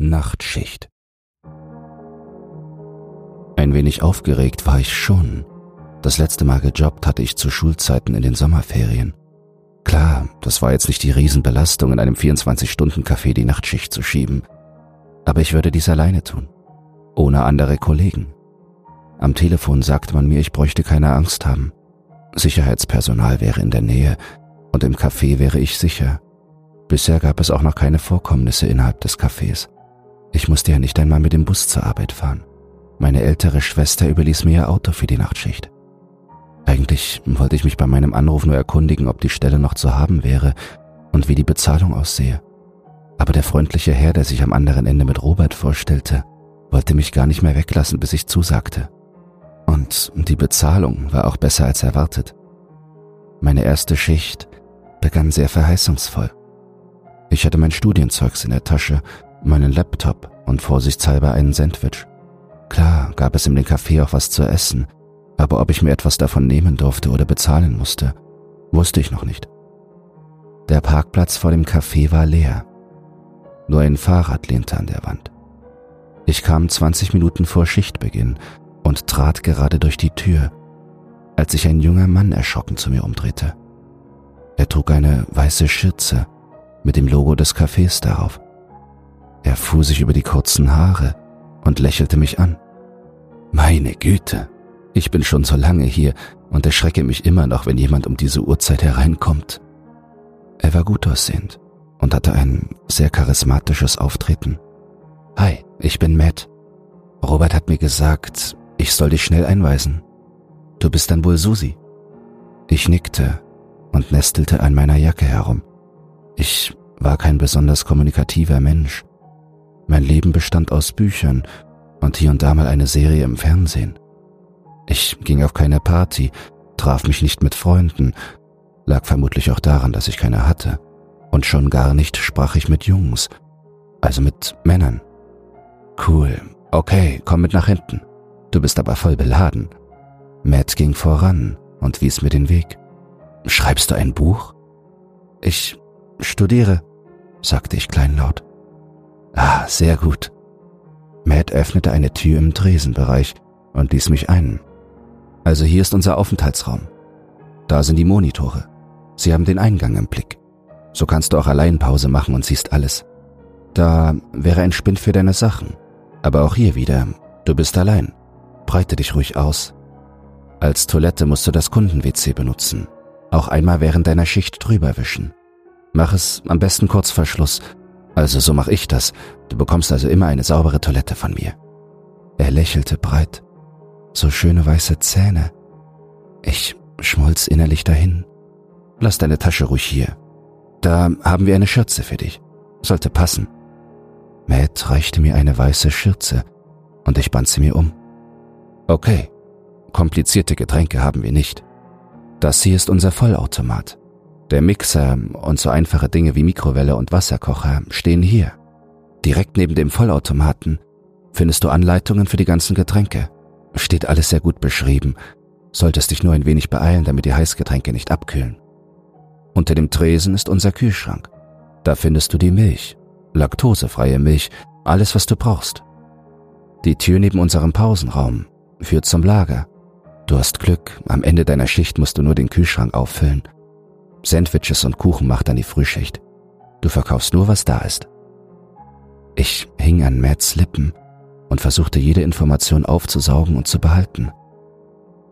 Nachtschicht. Ein wenig aufgeregt war ich schon. Das letzte Mal gejobbt hatte ich zu Schulzeiten in den Sommerferien. Klar, das war jetzt nicht die Riesenbelastung, in einem 24-Stunden-Café die Nachtschicht zu schieben. Aber ich würde dies alleine tun. Ohne andere Kollegen. Am Telefon sagte man mir, ich bräuchte keine Angst haben. Sicherheitspersonal wäre in der Nähe und im Café wäre ich sicher. Bisher gab es auch noch keine Vorkommnisse innerhalb des Cafés. Ich musste ja nicht einmal mit dem Bus zur Arbeit fahren. Meine ältere Schwester überließ mir ihr Auto für die Nachtschicht. Eigentlich wollte ich mich bei meinem Anruf nur erkundigen, ob die Stelle noch zu haben wäre und wie die Bezahlung aussehe. Aber der freundliche Herr, der sich am anderen Ende mit Robert vorstellte, wollte mich gar nicht mehr weglassen, bis ich zusagte. Und die Bezahlung war auch besser als erwartet. Meine erste Schicht begann sehr verheißungsvoll. Ich hatte mein Studienzeugs in der Tasche, meinen Laptop und vorsichtshalber einen Sandwich. Klar gab es in dem Café auch was zu essen, aber ob ich mir etwas davon nehmen durfte oder bezahlen musste, wusste ich noch nicht. Der Parkplatz vor dem Café war leer. Nur ein Fahrrad lehnte an der Wand. Ich kam 20 Minuten vor Schichtbeginn und trat gerade durch die Tür, als sich ein junger Mann erschrocken zu mir umdrehte. Er trug eine weiße Schürze mit dem Logo des Cafés darauf. Er fuhr sich über die kurzen Haare und lächelte mich an. Meine Güte, ich bin schon so lange hier und erschrecke mich immer noch, wenn jemand um diese Uhrzeit hereinkommt. Er war gut aussehend und hatte ein sehr charismatisches Auftreten. Hi, ich bin Matt. Robert hat mir gesagt, ich soll dich schnell einweisen. Du bist dann wohl Susi. Ich nickte und nestelte an meiner Jacke herum. Ich war kein besonders kommunikativer Mensch. Mein Leben bestand aus Büchern und hier und da mal eine Serie im Fernsehen. Ich ging auf keine Party, traf mich nicht mit Freunden, lag vermutlich auch daran, dass ich keine hatte. Und schon gar nicht sprach ich mit Jungs, also mit Männern. Cool, okay, komm mit nach hinten. Du bist aber voll beladen. Matt ging voran und wies mir den Weg. Schreibst du ein Buch? Ich studiere, sagte ich kleinlaut. Ah, sehr gut. Matt öffnete eine Tür im Tresenbereich und ließ mich ein. Also hier ist unser Aufenthaltsraum. Da sind die Monitore. Sie haben den Eingang im Blick. So kannst du auch allein Pause machen und siehst alles. Da wäre ein Spind für deine Sachen. Aber auch hier wieder, du bist allein. Breite dich ruhig aus. Als Toilette musst du das Kunden-WC benutzen. Auch einmal während deiner Schicht drüber wischen. Mach es am besten kurz vor Schluss. Also so mach ich das. Du bekommst also immer eine saubere Toilette von mir. Er lächelte breit. So schöne weiße Zähne. Ich schmolz innerlich dahin. Lass deine Tasche ruhig hier. Da haben wir eine Schürze für dich. Sollte passen. Matt reichte mir eine weiße Schürze und ich band sie mir um. Okay, komplizierte Getränke haben wir nicht. Das hier ist unser Vollautomat. Der Mixer und so einfache Dinge wie Mikrowelle und Wasserkocher stehen hier. Direkt neben dem Vollautomaten findest du Anleitungen für die ganzen Getränke. Steht alles sehr gut beschrieben. Solltest dich nur ein wenig beeilen, damit die Heißgetränke nicht abkühlen. Unter dem Tresen ist unser Kühlschrank. Da findest du die Milch, laktosefreie Milch, alles was du brauchst. Die Tür neben unserem Pausenraum führt zum Lager. Du hast Glück, am Ende deiner Schicht musst du nur den Kühlschrank auffüllen. Sandwiches und Kuchen macht dann die Frühschicht. Du verkaufst nur, was da ist. Ich hing an Matts Lippen und versuchte jede Information aufzusaugen und zu behalten.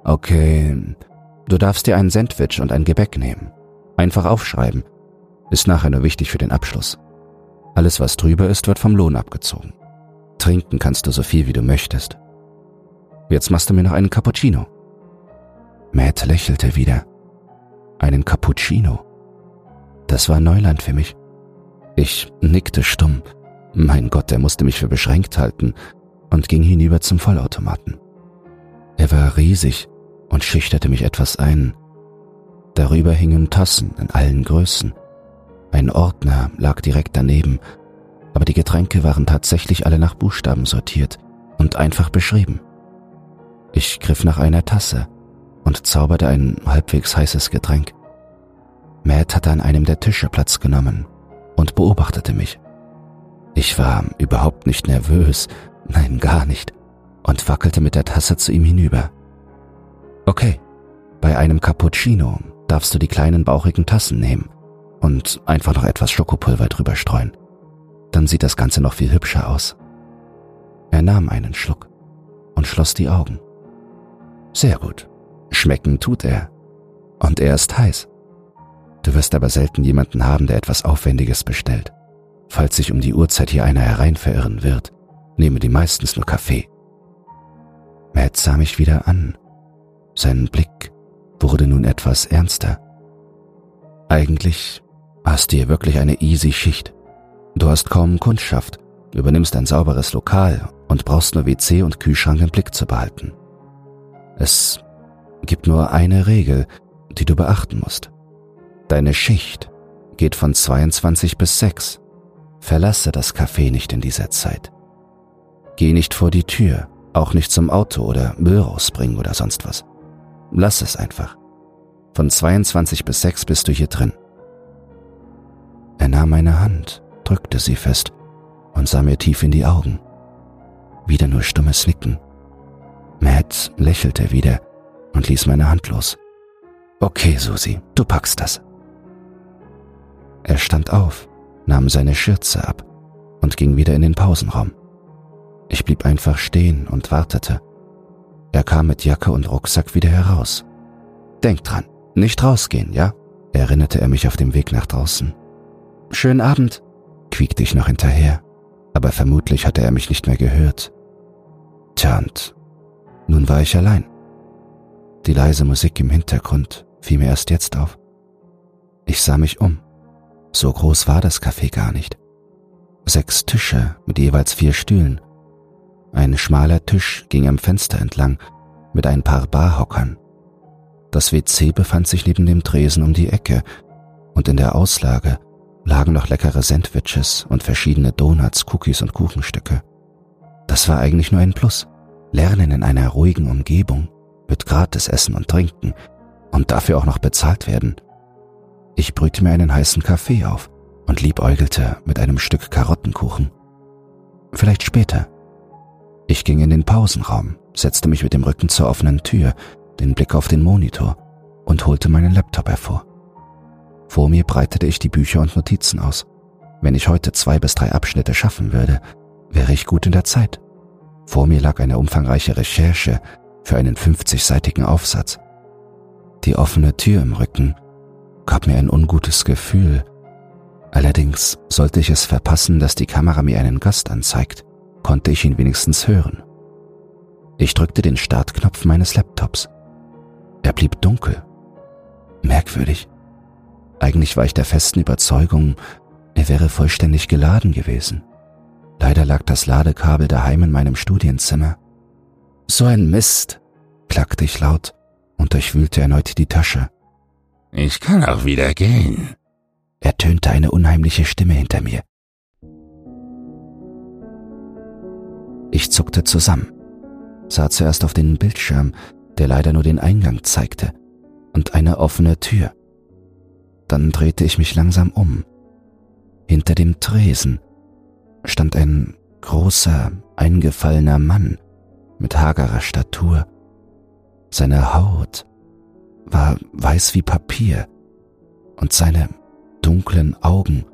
Okay, du darfst dir ein Sandwich und ein Gebäck nehmen. Einfach aufschreiben. Ist nachher nur wichtig für den Abschluss. Alles, was drüber ist, wird vom Lohn abgezogen. Trinken kannst du so viel, wie du möchtest. Jetzt machst du mir noch einen Cappuccino. Matt lächelte wieder. Einen Cappuccino. Das war Neuland für mich. Ich nickte stumm. Mein Gott, er musste mich für beschränkt halten und ging hinüber zum Vollautomaten. Er war riesig und schüchterte mich etwas ein. Darüber hingen Tassen in allen Größen. Ein Ordner lag direkt daneben, aber die Getränke waren tatsächlich alle nach Buchstaben sortiert und einfach beschrieben. Ich griff nach einer Tasse und zauberte ein halbwegs heißes Getränk. Matt hatte an einem der Tische Platz genommen und beobachtete mich. Ich war überhaupt nicht nervös, nein, gar nicht, und wackelte mit der Tasse zu ihm hinüber. Okay, bei einem Cappuccino darfst du die kleinen bauchigen Tassen nehmen und einfach noch etwas Schokopulver drüber streuen. Dann sieht das Ganze noch viel hübscher aus. Er nahm einen Schluck und schloss die Augen. Sehr gut. Schmecken tut er. Und er ist heiß. Du wirst aber selten jemanden haben, der etwas Aufwendiges bestellt. Falls sich um die Uhrzeit hier einer herein verirren wird, nehme die meistens nur Kaffee. Matt sah mich wieder an. Sein Blick wurde nun etwas ernster. Eigentlich hast du hier wirklich eine easy Schicht. Du hast kaum Kundschaft, übernimmst ein sauberes Lokal und brauchst nur WC und Kühlschrank im Blick zu behalten. Es gibt nur eine Regel, die du beachten musst. Deine Schicht geht von 22 bis 6. Verlasse das Café nicht in dieser Zeit. Geh nicht vor die Tür, auch nicht zum Auto oder Müll rausbringen oder sonst was. Lass es einfach. Von 22 bis 6 bist du hier drin. Er nahm meine Hand, drückte sie fest und sah mir tief in die Augen. Wieder nur stummes Nicken. Matt lächelte wieder und ließ meine Hand los. Okay, Susi, du packst das. Er stand auf, nahm seine Schürze ab und ging wieder in den Pausenraum. Ich blieb einfach stehen und wartete. Er kam mit Jacke und Rucksack wieder heraus. Denk dran, nicht rausgehen, ja? erinnerte er mich auf dem Weg nach draußen. Schönen Abend, quiekte ich noch hinterher, aber vermutlich hatte er mich nicht mehr gehört. Tja, und nun war ich allein. Die leise Musik im Hintergrund fiel mir erst jetzt auf. Ich sah mich um. So groß war das Café gar nicht. Sechs Tische mit jeweils vier Stühlen. Ein schmaler Tisch ging am Fenster entlang mit ein paar Barhockern. Das WC befand sich neben dem Tresen um die Ecke und in der Auslage lagen noch leckere Sandwiches und verschiedene Donuts, Cookies und Kuchenstücke. Das war eigentlich nur ein Plus. Lernen in einer ruhigen Umgebung, mit gratis Essen und Trinken und dafür auch noch bezahlt werden. Ich brühte mir einen heißen Kaffee auf und liebäugelte mit einem Stück Karottenkuchen. Vielleicht später. Ich ging in den Pausenraum, setzte mich mit dem Rücken zur offenen Tür, den Blick auf den Monitor und holte meinen Laptop hervor. Vor mir breitete ich die Bücher und Notizen aus. Wenn ich heute zwei bis drei Abschnitte schaffen würde, wäre ich gut in der Zeit. Vor mir lag eine umfangreiche Recherche für einen 50-seitigen Aufsatz. Die offene Tür im Rücken gab mir ein ungutes Gefühl. Allerdings sollte ich es verpassen, dass die Kamera mir einen Gast anzeigt, konnte ich ihn wenigstens hören. Ich drückte den Startknopf meines Laptops. Er blieb dunkel. Merkwürdig. Eigentlich war ich der festen Überzeugung, er wäre vollständig geladen gewesen. Leider lag das Ladekabel daheim in meinem Studienzimmer. So ein Mist, klackte ich laut und durchwühlte erneut die Tasche. Ich kann auch wieder gehen, ertönte eine unheimliche Stimme hinter mir. Ich zuckte zusammen, sah zuerst auf den Bildschirm, der leider nur den Eingang zeigte, und eine offene Tür. Dann drehte ich mich langsam um. Hinter dem Tresen stand ein großer, eingefallener Mann mit hagerer Statur. Seine Haut war weiß wie Papier und seine dunklen Augen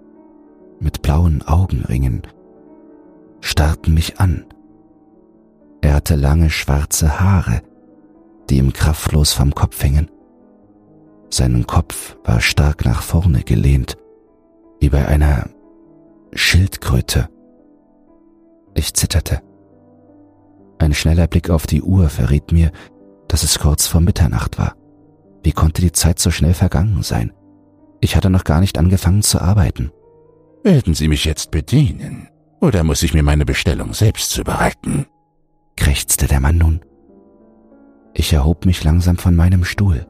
mit blauen Augenringen starrten mich an. Er hatte lange schwarze Haare, die ihm kraftlos vom Kopf hingen. Sein Kopf war stark nach vorne gelehnt, wie bei einer Schildkröte. Ich zitterte. Ein schneller Blick auf die Uhr verriet mir, dass es kurz vor Mitternacht war. Wie konnte die Zeit so schnell vergangen sein? Ich hatte noch gar nicht angefangen zu arbeiten. Werden Sie mich jetzt bedienen? Oder muss ich mir meine Bestellung selbst zubereiten? krächzte der Mann nun. Ich erhob mich langsam von meinem Stuhl,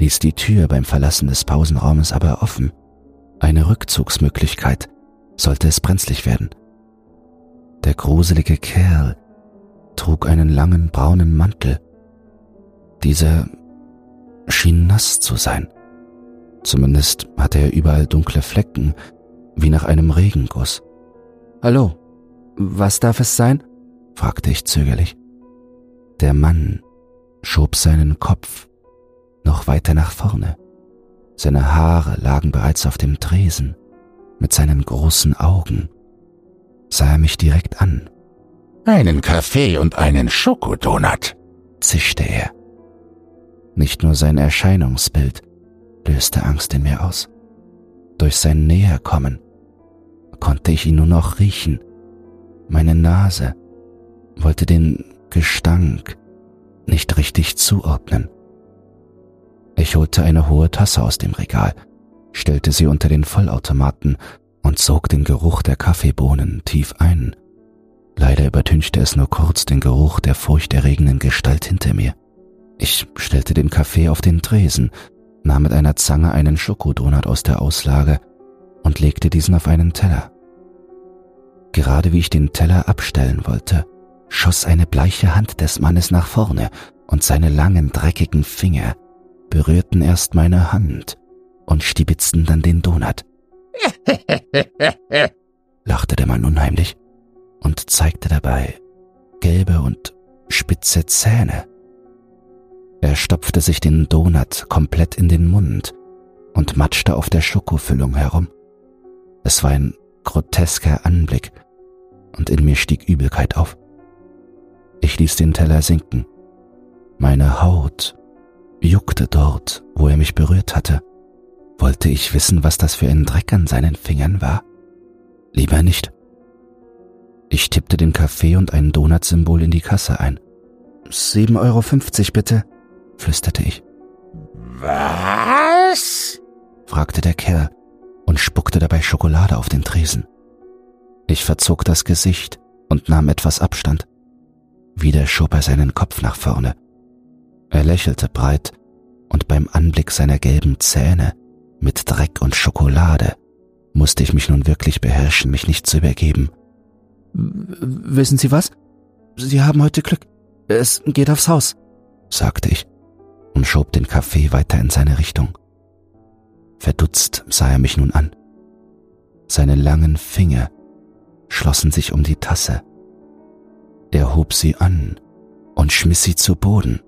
ließ die Tür beim Verlassen des Pausenraumes aber offen. Eine Rückzugsmöglichkeit, sollte es brenzlig werden. Der gruselige Kerl trug einen langen braunen Mantel. Dieser schien nass zu sein. Zumindest hatte er überall dunkle Flecken, wie nach einem Regenguss. Hallo, was darf es sein? fragte ich zögerlich. Der Mann schob seinen Kopf noch weiter nach vorne. Seine Haare lagen bereits auf dem Tresen. Mit seinen großen Augen sah er mich direkt an. Einen Kaffee und einen Schokodonut, zischte er. Nicht nur sein Erscheinungsbild löste Angst in mir aus. Durch sein Näherkommen konnte ich ihn nur noch riechen. Meine Nase wollte den Gestank nicht richtig zuordnen. Ich holte eine hohe Tasse aus dem Regal, stellte sie unter den Vollautomaten und zog den Geruch der Kaffeebohnen tief ein. Leider übertünchte es nur kurz den Geruch der furchterregenden Gestalt hinter mir. Ich stellte den Kaffee auf den Tresen, nahm mit einer Zange einen Schokodonut aus der Auslage und legte diesen auf einen Teller. Gerade wie ich den Teller abstellen wollte, schoss eine bleiche Hand des Mannes nach vorne und seine langen, dreckigen Finger berührten erst meine Hand und stibitzten dann den Donut. lachte der Mann unheimlich und zeigte dabei gelbe und spitze Zähne. Er stopfte sich den Donut komplett in den Mund und matschte auf der Schokofüllung herum. Es war ein grotesker Anblick und in mir stieg Übelkeit auf. Ich ließ den Teller sinken. Meine Haut juckte dort, wo er mich berührt hatte. Wollte ich wissen, was das für ein Dreck an seinen Fingern war? Lieber nicht. Ich tippte den Kaffee und ein Donutsymbol in die Kasse ein. Sieben Euro fünfzig bitte, flüsterte ich. Was? fragte der Kerl und spuckte dabei Schokolade auf den Tresen. Ich verzog das Gesicht und nahm etwas Abstand. Wieder schob er seinen Kopf nach vorne. Er lächelte breit, und beim Anblick seiner gelben Zähne mit Dreck und Schokolade musste ich mich nun wirklich beherrschen, mich nicht zu übergeben. Wissen Sie was? Sie haben heute Glück. Es geht aufs Haus, sagte ich und schob den Kaffee weiter in seine Richtung. Verdutzt sah er mich nun an. Seine langen Finger schlossen sich um die Tasse. Er hob sie an und schmiss sie zu Boden.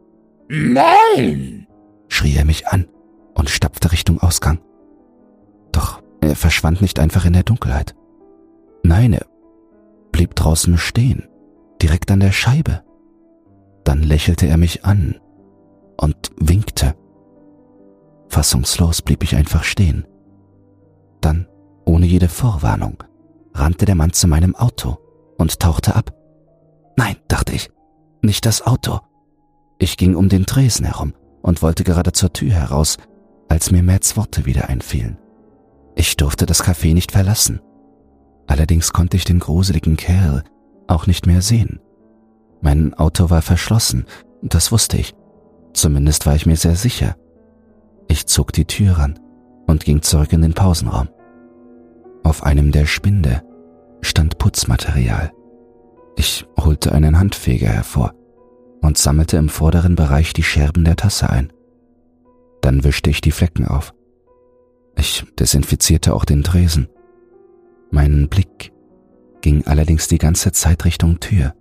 Nein! schrie er mich an und stapfte Richtung Ausgang. Doch er verschwand nicht einfach in der Dunkelheit. Nein, er blieb draußen stehen, direkt an der Scheibe. Dann lächelte er mich an und winkte. Fassungslos blieb ich einfach stehen. Dann, ohne jede Vorwarnung, rannte der Mann zu meinem Auto und tauchte ab. Nein, dachte ich, nicht das Auto. Ich ging um den Tresen herum und wollte gerade zur Tür heraus, als mir Matts Worte wieder einfielen. Ich durfte das Café nicht verlassen. Allerdings konnte ich den gruseligen Kerl auch nicht mehr sehen. Mein Auto war verschlossen, das wusste ich. Zumindest war ich mir sehr sicher. Ich zog die Tür ran und ging zurück in den Pausenraum. Auf einem der Spinde stand Putzmaterial. Ich holte einen Handfeger hervor und sammelte im vorderen Bereich die Scherben der Tasse ein. Dann wischte ich die Flecken auf. Ich desinfizierte auch den Tresen. Mein Blick ging allerdings die ganze Zeit Richtung Tür.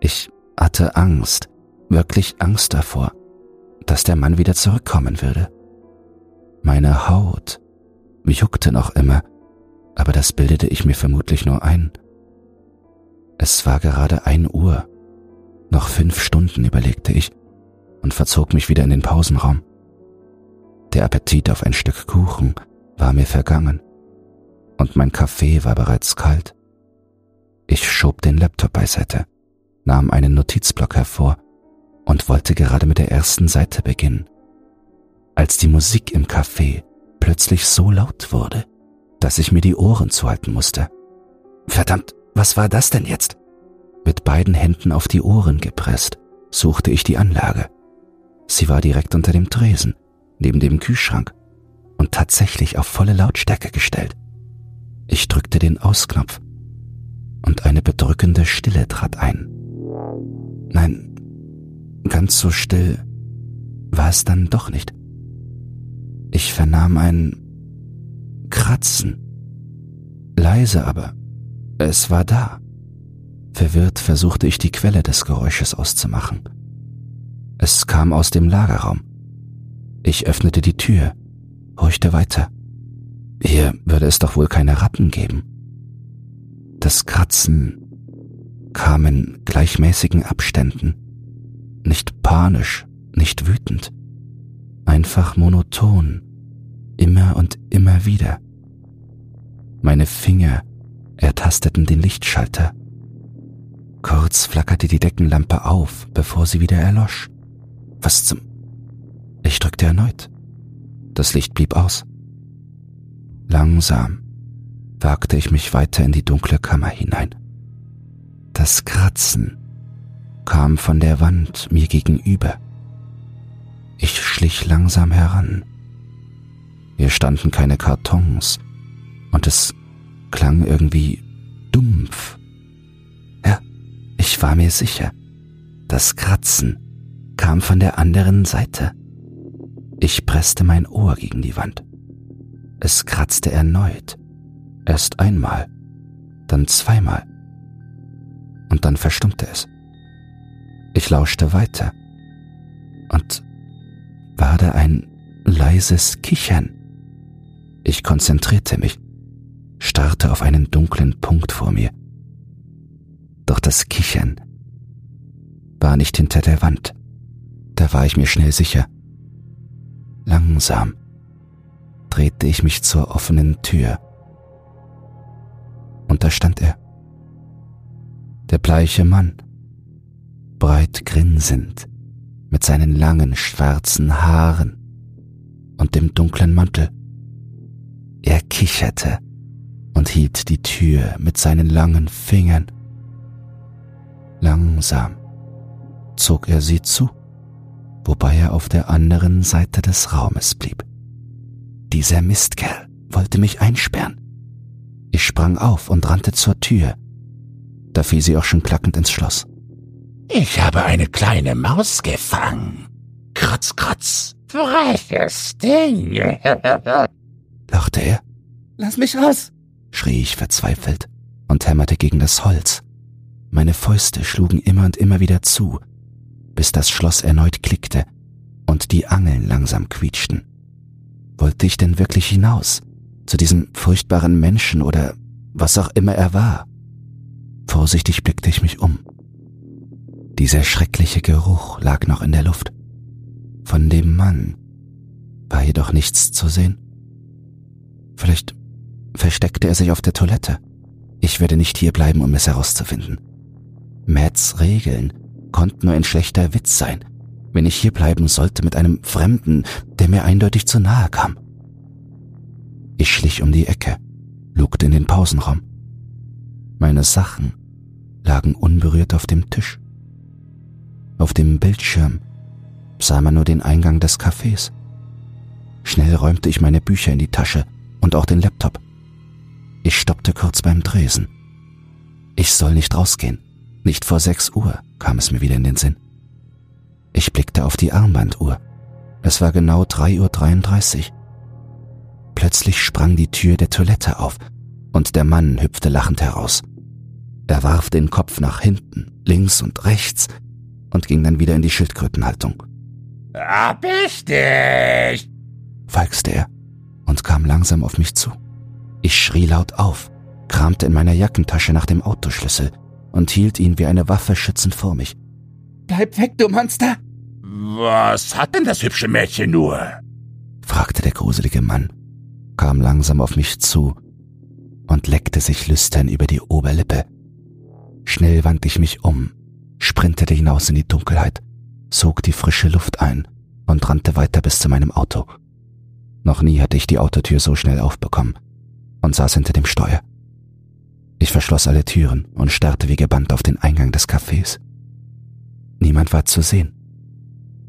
Ich hatte Angst, wirklich Angst davor, dass der Mann wieder zurückkommen würde. Meine Haut juckte noch immer, aber das bildete ich mir vermutlich nur ein. Es war gerade ein Uhr. Noch fünf Stunden, überlegte ich und verzog mich wieder in den Pausenraum. Der Appetit auf ein Stück Kuchen war mir vergangen und mein Kaffee war bereits kalt. Ich schob den Laptop beiseite, nahm einen Notizblock hervor und wollte gerade mit der ersten Seite beginnen, als die Musik im Café plötzlich so laut wurde, dass ich mir die Ohren zuhalten musste. Verdammt, was war das denn jetzt? Mit beiden Händen auf die Ohren gepresst, suchte ich die Anlage. Sie war direkt unter dem Tresen, neben dem Kühlschrank und tatsächlich auf volle Lautstärke gestellt. Ich drückte den Ausknopf und eine bedrückende Stille trat ein. Nein, ganz so still war es dann doch nicht. Ich vernahm ein Kratzen, leise aber Es war da. Verwirrt versuchte ich die Quelle des Geräusches auszumachen. Es kam aus dem Lagerraum. Ich öffnete die Tür, horchte weiter. Hier würde es doch wohl keine Ratten geben. Das Kratzen kam in gleichmäßigen Abständen, nicht panisch, nicht wütend, einfach monoton, immer und immer wieder. Meine Finger ertasteten den Lichtschalter. Kurz flackerte die Deckenlampe auf, bevor sie wieder erlosch. Was zum... Ich drückte erneut. Das Licht blieb aus. Langsam wagte ich mich weiter in die dunkle Kammer hinein. Das Kratzen kam von der Wand mir gegenüber. Ich schlich langsam heran. Hier standen keine Kartons und es klang irgendwie dumpf. Ja, ich war mir sicher. Das Kratzen kam von der anderen Seite. Ich presste mein Ohr gegen die Wand. Es kratzte erneut. Erst einmal, dann zweimal. Und dann verstummte es. Ich lauschte weiter. Und war da ein leises Kichern. Ich konzentrierte mich, starrte auf einen dunklen Punkt vor mir. Doch das Kichern war nicht hinter der Wand. Da war ich mir schnell sicher. Langsam drehte ich mich zur offenen Tür. Und da stand er. Der bleiche Mann, breit grinsend, mit seinen langen schwarzen Haaren und dem dunklen Mantel. Er kicherte und hielt die Tür mit seinen langen Fingern. Langsam zog er sie zu, wobei er auf der anderen Seite des Raumes blieb. Dieser Mistkerl wollte mich einsperren. Ich sprang auf und rannte zur Tür. Da fiel sie auch schon klackend ins Schloss. Ich habe eine kleine Maus gefangen. Kratz, kratz, freches Ding, lachte er. Lass mich raus, schrie ich verzweifelt und hämmerte gegen das Holz. Meine Fäuste schlugen immer und immer wieder zu, bis das Schloss erneut klickte und die Angeln langsam quietschten. Wollte ich denn wirklich hinaus? Zu diesem furchtbaren Menschen oder was auch immer er war? Vorsichtig blickte ich mich um. Dieser schreckliche Geruch lag noch in der Luft. Von dem Mann war jedoch nichts zu sehen. Vielleicht versteckte er sich auf der Toilette. Ich werde nicht hier bleiben, um es herauszufinden. Matts Regeln konnten nur ein schlechter Witz sein, wenn ich hier bleiben sollte mit einem Fremden, der mir eindeutig zu nahe kam. Ich schlich um die Ecke, lugte in den Pausenraum. Meine Sachen lagen unberührt auf dem Tisch. Auf dem Bildschirm sah man nur den Eingang des Cafés. Schnell räumte ich meine Bücher in die Tasche und auch den Laptop. Ich stoppte kurz beim Dresen. Ich soll nicht rausgehen. Nicht vor sechs Uhr kam es mir wieder in den Sinn. Ich blickte auf die Armbanduhr. Es war genau 3.33 Uhr. Plötzlich sprang die Tür der Toilette auf und der Mann hüpfte lachend heraus. Er warf den Kopf nach hinten, links und rechts und ging dann wieder in die Schildkrötenhaltung. Hab ich dich! feixte er und kam langsam auf mich zu. Ich schrie laut auf, kramte in meiner Jackentasche nach dem Autoschlüssel und hielt ihn wie eine Waffe schützend vor mich. Bleib weg, du Monster! Was hat denn das hübsche Mädchen nur? fragte der gruselige Mann, kam langsam auf mich zu und leckte sich lüstern über die Oberlippe. Schnell wandte ich mich um, sprintete hinaus in die Dunkelheit, sog die frische Luft ein und rannte weiter bis zu meinem Auto. Noch nie hatte ich die Autotür so schnell aufbekommen und saß hinter dem Steuer. Ich verschloss alle Türen und starrte wie gebannt auf den Eingang des Cafés. Niemand war zu sehen.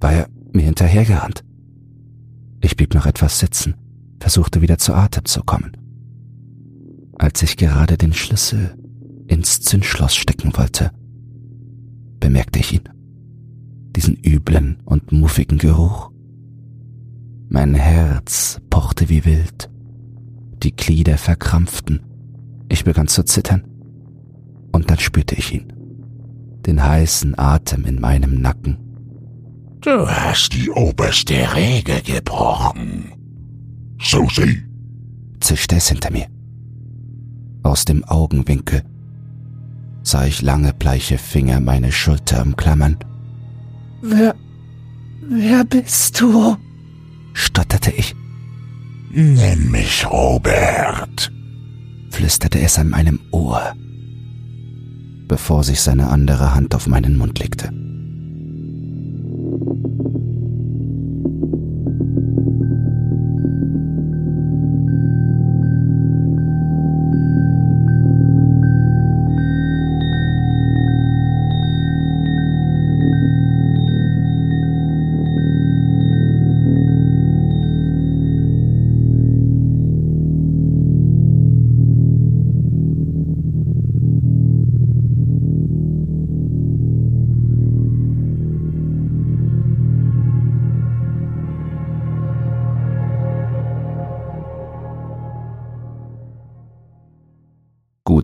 War er mir hinterhergerannt? Ich blieb noch etwas sitzen, versuchte wieder zu Atem zu kommen. Als ich gerade den Schlüssel ins Zündschloss stecken wollte, bemerkte ich ihn. Diesen üblen und muffigen Geruch. Mein Herz pochte wie wild. Die Glieder verkrampften. Ich begann zu zittern. Und dann spürte ich ihn. Den heißen Atem in meinem Nacken. Du hast die oberste Regel gebrochen. Susi, zischte es hinter mir. Aus dem Augenwinkel sah ich lange bleiche Finger meine Schulter umklammern. Wer. Wer bist du? stotterte ich, nenn mich Robert. flüsterte es an meinem Ohr, bevor sich seine andere Hand auf meinen Mund legte.